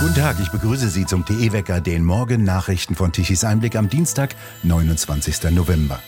Guten Tag, ich begrüße Sie zum TE-Wecker, den Morgen-Nachrichten von Tichys Einblick am Dienstag, 29. November.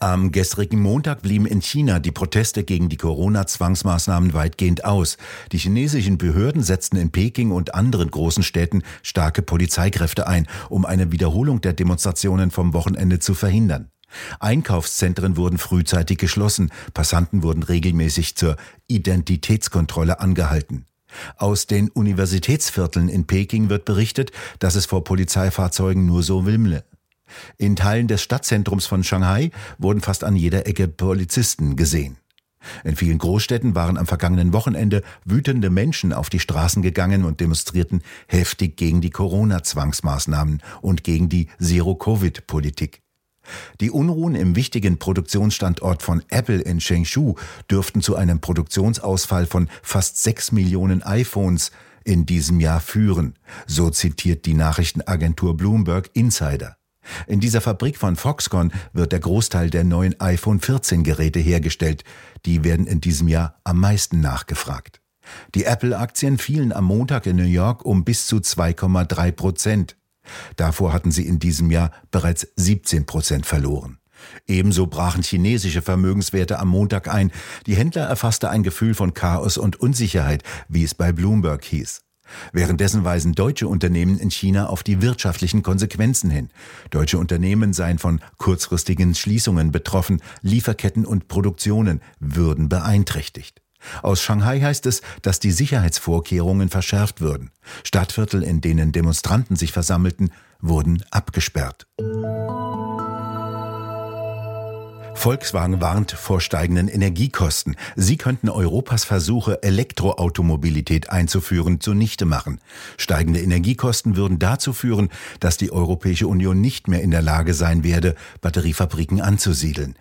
Am gestrigen Montag blieben in China die Proteste gegen die Corona-Zwangsmaßnahmen weitgehend aus. Die chinesischen Behörden setzten in Peking und anderen großen Städten starke Polizeikräfte ein, um eine Wiederholung der Demonstrationen vom Wochenende zu verhindern. Einkaufszentren wurden frühzeitig geschlossen, Passanten wurden regelmäßig zur Identitätskontrolle angehalten. Aus den Universitätsvierteln in Peking wird berichtet, dass es vor Polizeifahrzeugen nur so wimmle. In Teilen des Stadtzentrums von Shanghai wurden fast an jeder Ecke Polizisten gesehen. In vielen Großstädten waren am vergangenen Wochenende wütende Menschen auf die Straßen gegangen und demonstrierten heftig gegen die Corona-Zwangsmaßnahmen und gegen die Zero-Covid-Politik. Die Unruhen im wichtigen Produktionsstandort von Apple in Shengshu dürften zu einem Produktionsausfall von fast sechs Millionen iPhones in diesem Jahr führen, so zitiert die Nachrichtenagentur Bloomberg Insider. In dieser Fabrik von Foxconn wird der Großteil der neuen iPhone 14 Geräte hergestellt. Die werden in diesem Jahr am meisten nachgefragt. Die Apple-Aktien fielen am Montag in New York um bis zu 2,3 Prozent. Davor hatten sie in diesem Jahr bereits 17 Prozent verloren. Ebenso brachen chinesische Vermögenswerte am Montag ein. Die Händler erfasste ein Gefühl von Chaos und Unsicherheit, wie es bei Bloomberg hieß. Währenddessen weisen deutsche Unternehmen in China auf die wirtschaftlichen Konsequenzen hin. Deutsche Unternehmen seien von kurzfristigen Schließungen betroffen, Lieferketten und Produktionen würden beeinträchtigt. Aus Shanghai heißt es, dass die Sicherheitsvorkehrungen verschärft würden. Stadtviertel, in denen Demonstranten sich versammelten, wurden abgesperrt. Volkswagen warnt vor steigenden Energiekosten. Sie könnten Europas Versuche, Elektroautomobilität einzuführen, zunichte machen. Steigende Energiekosten würden dazu führen, dass die Europäische Union nicht mehr in der Lage sein werde, Batteriefabriken anzusiedeln.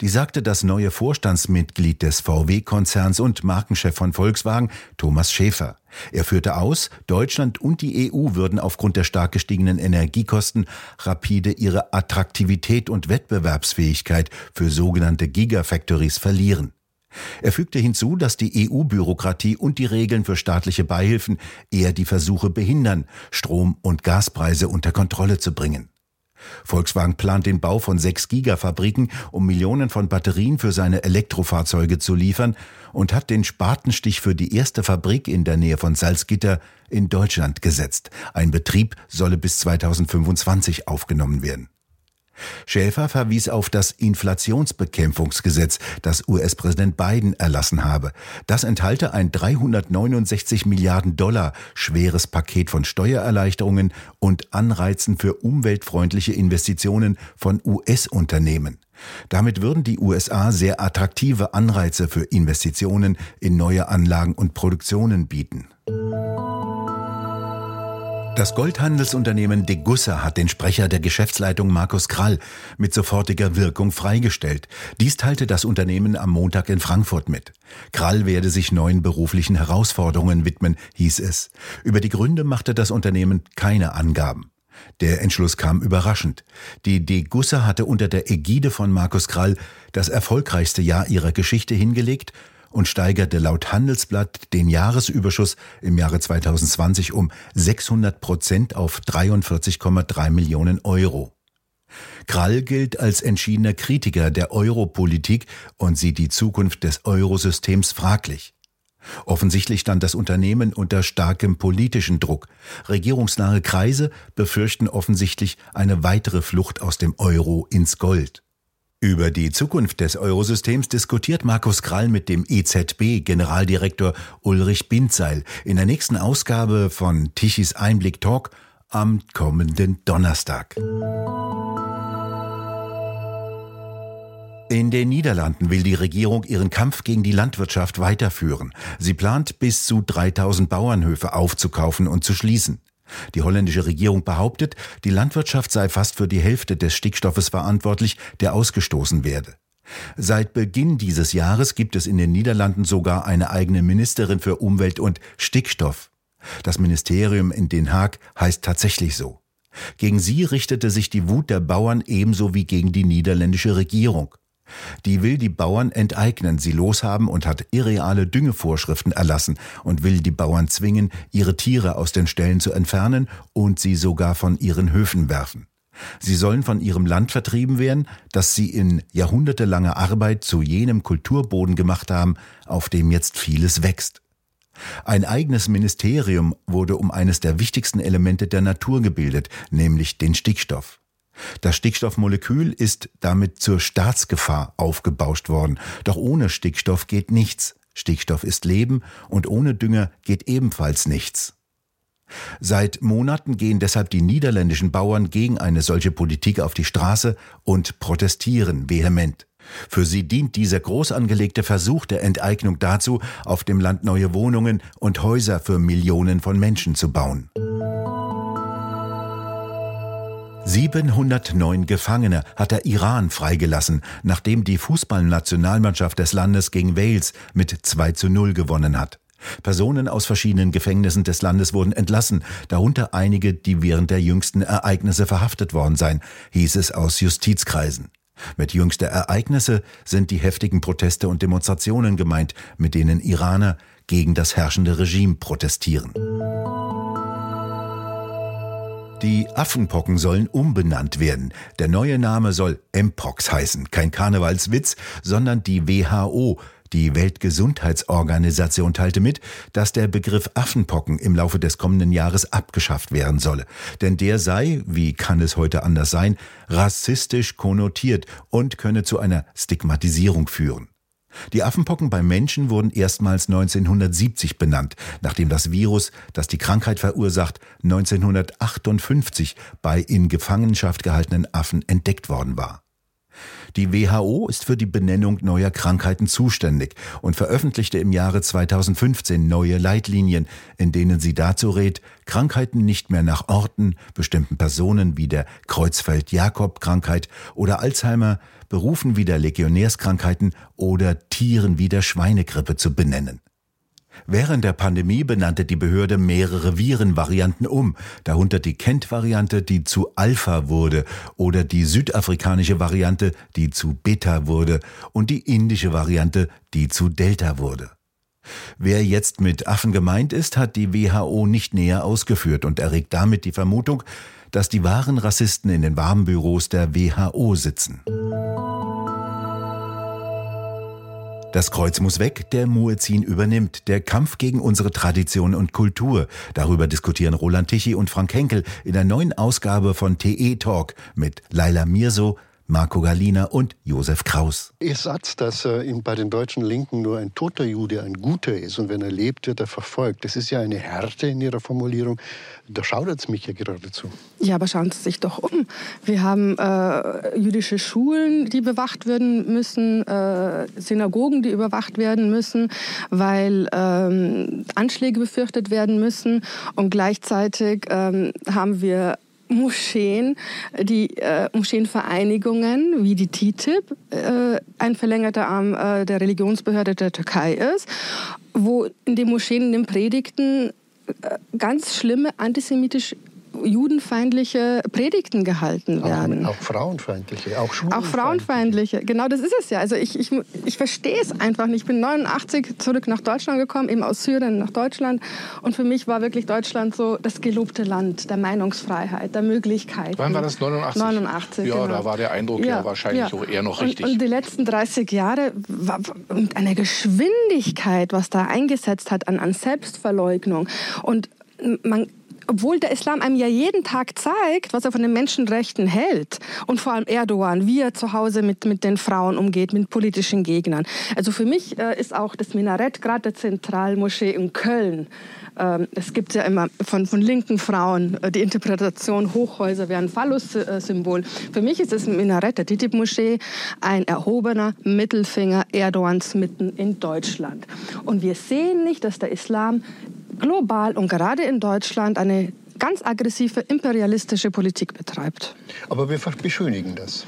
Die sagte das neue Vorstandsmitglied des VW-Konzerns und Markenchef von Volkswagen, Thomas Schäfer. Er führte aus, Deutschland und die EU würden aufgrund der stark gestiegenen Energiekosten rapide ihre Attraktivität und Wettbewerbsfähigkeit für sogenannte Gigafactories verlieren. Er fügte hinzu, dass die EU-Bürokratie und die Regeln für staatliche Beihilfen eher die Versuche behindern, Strom- und Gaspreise unter Kontrolle zu bringen. Volkswagen plant den Bau von sechs Gigafabriken, um Millionen von Batterien für seine Elektrofahrzeuge zu liefern und hat den Spatenstich für die erste Fabrik in der Nähe von Salzgitter in Deutschland gesetzt. Ein Betrieb solle bis 2025 aufgenommen werden. Schäfer verwies auf das Inflationsbekämpfungsgesetz, das US-Präsident Biden erlassen habe. Das enthalte ein 369 Milliarden Dollar schweres Paket von Steuererleichterungen und Anreizen für umweltfreundliche Investitionen von US-Unternehmen. Damit würden die USA sehr attraktive Anreize für Investitionen in neue Anlagen und Produktionen bieten. Das Goldhandelsunternehmen Degussa hat den Sprecher der Geschäftsleitung Markus Krall mit sofortiger Wirkung freigestellt. Dies teilte das Unternehmen am Montag in Frankfurt mit. Krall werde sich neuen beruflichen Herausforderungen widmen, hieß es. Über die Gründe machte das Unternehmen keine Angaben. Der Entschluss kam überraschend. Die Degussa hatte unter der Ägide von Markus Krall das erfolgreichste Jahr ihrer Geschichte hingelegt und steigerte laut Handelsblatt den Jahresüberschuss im Jahre 2020 um 600 Prozent auf 43,3 Millionen Euro. Krall gilt als entschiedener Kritiker der Europolitik und sieht die Zukunft des Eurosystems fraglich. Offensichtlich stand das Unternehmen unter starkem politischen Druck. Regierungsnahe Kreise befürchten offensichtlich eine weitere Flucht aus dem Euro ins Gold. Über die Zukunft des Eurosystems diskutiert Markus Krall mit dem EZB-Generaldirektor Ulrich Binzeil in der nächsten Ausgabe von Tichys Einblick Talk am kommenden Donnerstag. In den Niederlanden will die Regierung ihren Kampf gegen die Landwirtschaft weiterführen. Sie plant, bis zu 3000 Bauernhöfe aufzukaufen und zu schließen. Die holländische Regierung behauptet, die Landwirtschaft sei fast für die Hälfte des Stickstoffes verantwortlich, der ausgestoßen werde. Seit Beginn dieses Jahres gibt es in den Niederlanden sogar eine eigene Ministerin für Umwelt und Stickstoff. Das Ministerium in Den Haag heißt tatsächlich so. Gegen sie richtete sich die Wut der Bauern ebenso wie gegen die niederländische Regierung. Die will die Bauern enteignen, sie loshaben und hat irreale Düngevorschriften erlassen und will die Bauern zwingen, ihre Tiere aus den Ställen zu entfernen und sie sogar von ihren Höfen werfen. Sie sollen von ihrem Land vertrieben werden, das sie in jahrhundertelanger Arbeit zu jenem Kulturboden gemacht haben, auf dem jetzt vieles wächst. Ein eigenes Ministerium wurde um eines der wichtigsten Elemente der Natur gebildet, nämlich den Stickstoff. Das Stickstoffmolekül ist damit zur Staatsgefahr aufgebauscht worden. Doch ohne Stickstoff geht nichts. Stickstoff ist Leben und ohne Dünger geht ebenfalls nichts. Seit Monaten gehen deshalb die niederländischen Bauern gegen eine solche Politik auf die Straße und protestieren vehement. Für sie dient dieser groß angelegte Versuch der Enteignung dazu, auf dem Land neue Wohnungen und Häuser für Millionen von Menschen zu bauen. 709 Gefangene hat der Iran freigelassen, nachdem die Fußballnationalmannschaft des Landes gegen Wales mit 2 zu 0 gewonnen hat. Personen aus verschiedenen Gefängnissen des Landes wurden entlassen, darunter einige, die während der jüngsten Ereignisse verhaftet worden seien, hieß es aus Justizkreisen. Mit jüngster Ereignisse sind die heftigen Proteste und Demonstrationen gemeint, mit denen Iraner gegen das herrschende Regime protestieren. Die Affenpocken sollen umbenannt werden. Der neue Name soll Mpox heißen. Kein Karnevalswitz, sondern die WHO, die Weltgesundheitsorganisation teilte mit, dass der Begriff Affenpocken im Laufe des kommenden Jahres abgeschafft werden solle. Denn der sei, wie kann es heute anders sein, rassistisch konnotiert und könne zu einer Stigmatisierung führen. Die Affenpocken bei Menschen wurden erstmals 1970 benannt, nachdem das Virus, das die Krankheit verursacht, 1958 bei in Gefangenschaft gehaltenen Affen entdeckt worden war. Die WHO ist für die Benennung neuer Krankheiten zuständig und veröffentlichte im Jahre 2015 neue Leitlinien, in denen sie dazu rät, Krankheiten nicht mehr nach Orten, bestimmten Personen wie der Kreuzfeld-Jakob-Krankheit oder Alzheimer, Berufen wie der Legionärskrankheiten oder Tieren wie der Schweinegrippe zu benennen. Während der Pandemie benannte die Behörde mehrere Virenvarianten um, darunter die Kent-Variante, die zu Alpha wurde, oder die südafrikanische Variante, die zu Beta wurde, und die indische Variante, die zu Delta wurde. Wer jetzt mit Affen gemeint ist, hat die WHO nicht näher ausgeführt und erregt damit die Vermutung, dass die wahren Rassisten in den warmen Büros der WHO sitzen. Das Kreuz muss weg, der Muezzin übernimmt. Der Kampf gegen unsere Tradition und Kultur. Darüber diskutieren Roland Tichy und Frank Henkel in der neuen Ausgabe von TE Talk mit Laila Mirso, Marco Galina und Josef Kraus. Ihr Satz, dass äh, bei den deutschen Linken nur ein toter Jude ein guter ist und wenn er lebt, wird er verfolgt, das ist ja eine Härte in Ihrer Formulierung. Da schaudert es mich ja geradezu. Ja, aber schauen Sie sich doch um. Wir haben äh, jüdische Schulen, die bewacht werden müssen, äh, Synagogen, die überwacht werden müssen, weil ähm, Anschläge befürchtet werden müssen. Und gleichzeitig ähm, haben wir Moscheen, die äh, Moscheenvereinigungen wie die TTIP, äh, ein verlängerter Arm äh, der Religionsbehörde der Türkei ist, wo in den Moscheen, in den Predigten äh, ganz schlimme antisemitische judenfeindliche Predigten gehalten werden. Auch, auch frauenfeindliche, auch Auch frauenfeindliche, genau das ist es ja. Also ich, ich, ich verstehe es einfach nicht. Ich bin 89 zurück nach Deutschland gekommen, eben aus Syrien nach Deutschland. Und für mich war wirklich Deutschland so das gelobte Land der Meinungsfreiheit, der Möglichkeiten. Wann war das? 89? 89, Ja, genau. da war der Eindruck ja, ja wahrscheinlich ja. auch eher noch richtig. Und, und die letzten 30 Jahre war mit einer Geschwindigkeit, was da eingesetzt hat an, an Selbstverleugnung. Und man, obwohl der Islam einem ja jeden Tag zeigt, was er von den Menschenrechten hält und vor allem Erdogan, wie er zu Hause mit, mit den Frauen umgeht, mit politischen Gegnern. Also für mich äh, ist auch das Minarett, gerade der Zentralmoschee in Köln, ähm, es gibt ja immer von, von linken Frauen äh, die Interpretation, Hochhäuser wären Phallus-Symbol. Für mich ist das Minarett der DITIB-Moschee ein erhobener Mittelfinger Erdogans mitten in Deutschland. Und wir sehen nicht, dass der Islam global und gerade in Deutschland eine ganz aggressive imperialistische Politik betreibt. Aber wir beschönigen das.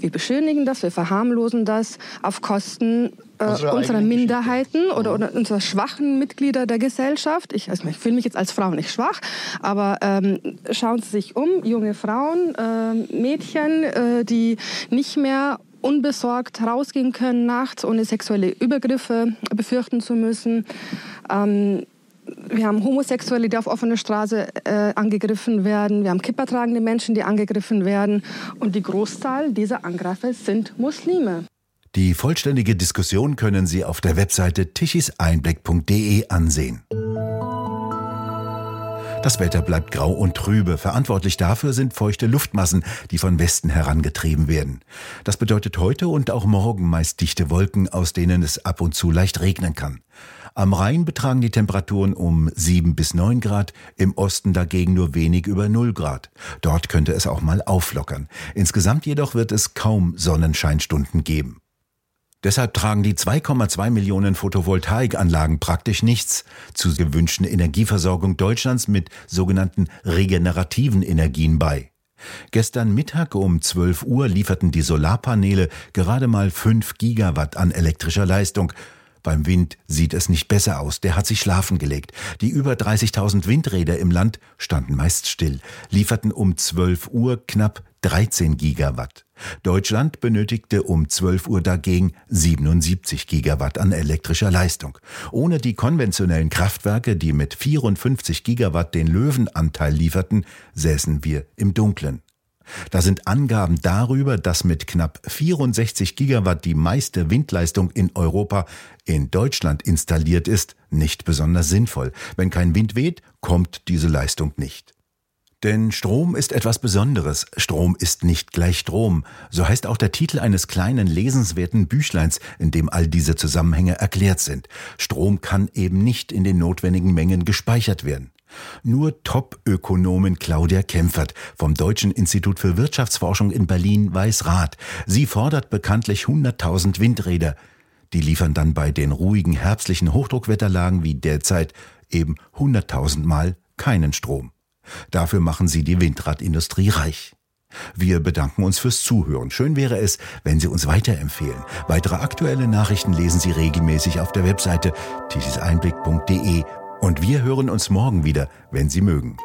Wir beschönigen das, wir verharmlosen das auf Kosten äh, unserer Minderheiten oder, oder, unserer schwachen Mitglieder der Gesellschaft. Ich, also ich fühle mich jetzt als Frau nicht schwach, aber ähm, schauen Sie sich um, junge Frauen, äh, Mädchen, äh, die nicht mehr unbesorgt rausgehen können nachts, ohne sexuelle Übergriffe befürchten zu müssen. Ähm, wir haben Homosexuelle, die auf offener Straße äh, angegriffen werden. Wir haben kippertragende Menschen, die angegriffen werden. Und die Großzahl dieser Angreifer sind Muslime. Die vollständige Diskussion können Sie auf der Webseite tichiseinblick.de ansehen. Das Wetter bleibt grau und trübe. Verantwortlich dafür sind feuchte Luftmassen, die von Westen herangetrieben werden. Das bedeutet heute und auch morgen meist dichte Wolken, aus denen es ab und zu leicht regnen kann. Am Rhein betragen die Temperaturen um 7 bis 9 Grad, im Osten dagegen nur wenig über 0 Grad. Dort könnte es auch mal auflockern. Insgesamt jedoch wird es kaum Sonnenscheinstunden geben. Deshalb tragen die 2,2 Millionen Photovoltaikanlagen praktisch nichts zur gewünschten Energieversorgung Deutschlands mit sogenannten regenerativen Energien bei. Gestern Mittag um 12 Uhr lieferten die Solarpaneele gerade mal 5 Gigawatt an elektrischer Leistung. Beim Wind sieht es nicht besser aus, der hat sich schlafen gelegt. Die über 30.000 Windräder im Land standen meist still, lieferten um 12 Uhr knapp 13 Gigawatt. Deutschland benötigte um 12 Uhr dagegen 77 Gigawatt an elektrischer Leistung. Ohne die konventionellen Kraftwerke, die mit 54 Gigawatt den Löwenanteil lieferten, säßen wir im Dunkeln. Da sind Angaben darüber, dass mit knapp 64 Gigawatt die meiste Windleistung in Europa in Deutschland installiert ist, nicht besonders sinnvoll. Wenn kein Wind weht, kommt diese Leistung nicht. Denn Strom ist etwas Besonderes. Strom ist nicht gleich Strom. So heißt auch der Titel eines kleinen lesenswerten Büchleins, in dem all diese Zusammenhänge erklärt sind. Strom kann eben nicht in den notwendigen Mengen gespeichert werden. Nur Top-Ökonomin Claudia Kempfert vom Deutschen Institut für Wirtschaftsforschung in Berlin weiß Rat. Sie fordert bekanntlich 100.000 Windräder. Die liefern dann bei den ruhigen herbstlichen Hochdruckwetterlagen wie derzeit eben 100.000 Mal keinen Strom. Dafür machen sie die Windradindustrie reich. Wir bedanken uns fürs Zuhören. Schön wäre es, wenn Sie uns weiterempfehlen. Weitere aktuelle Nachrichten lesen Sie regelmäßig auf der Webseite tischiseinblick.de und wir hören uns morgen wieder, wenn Sie mögen.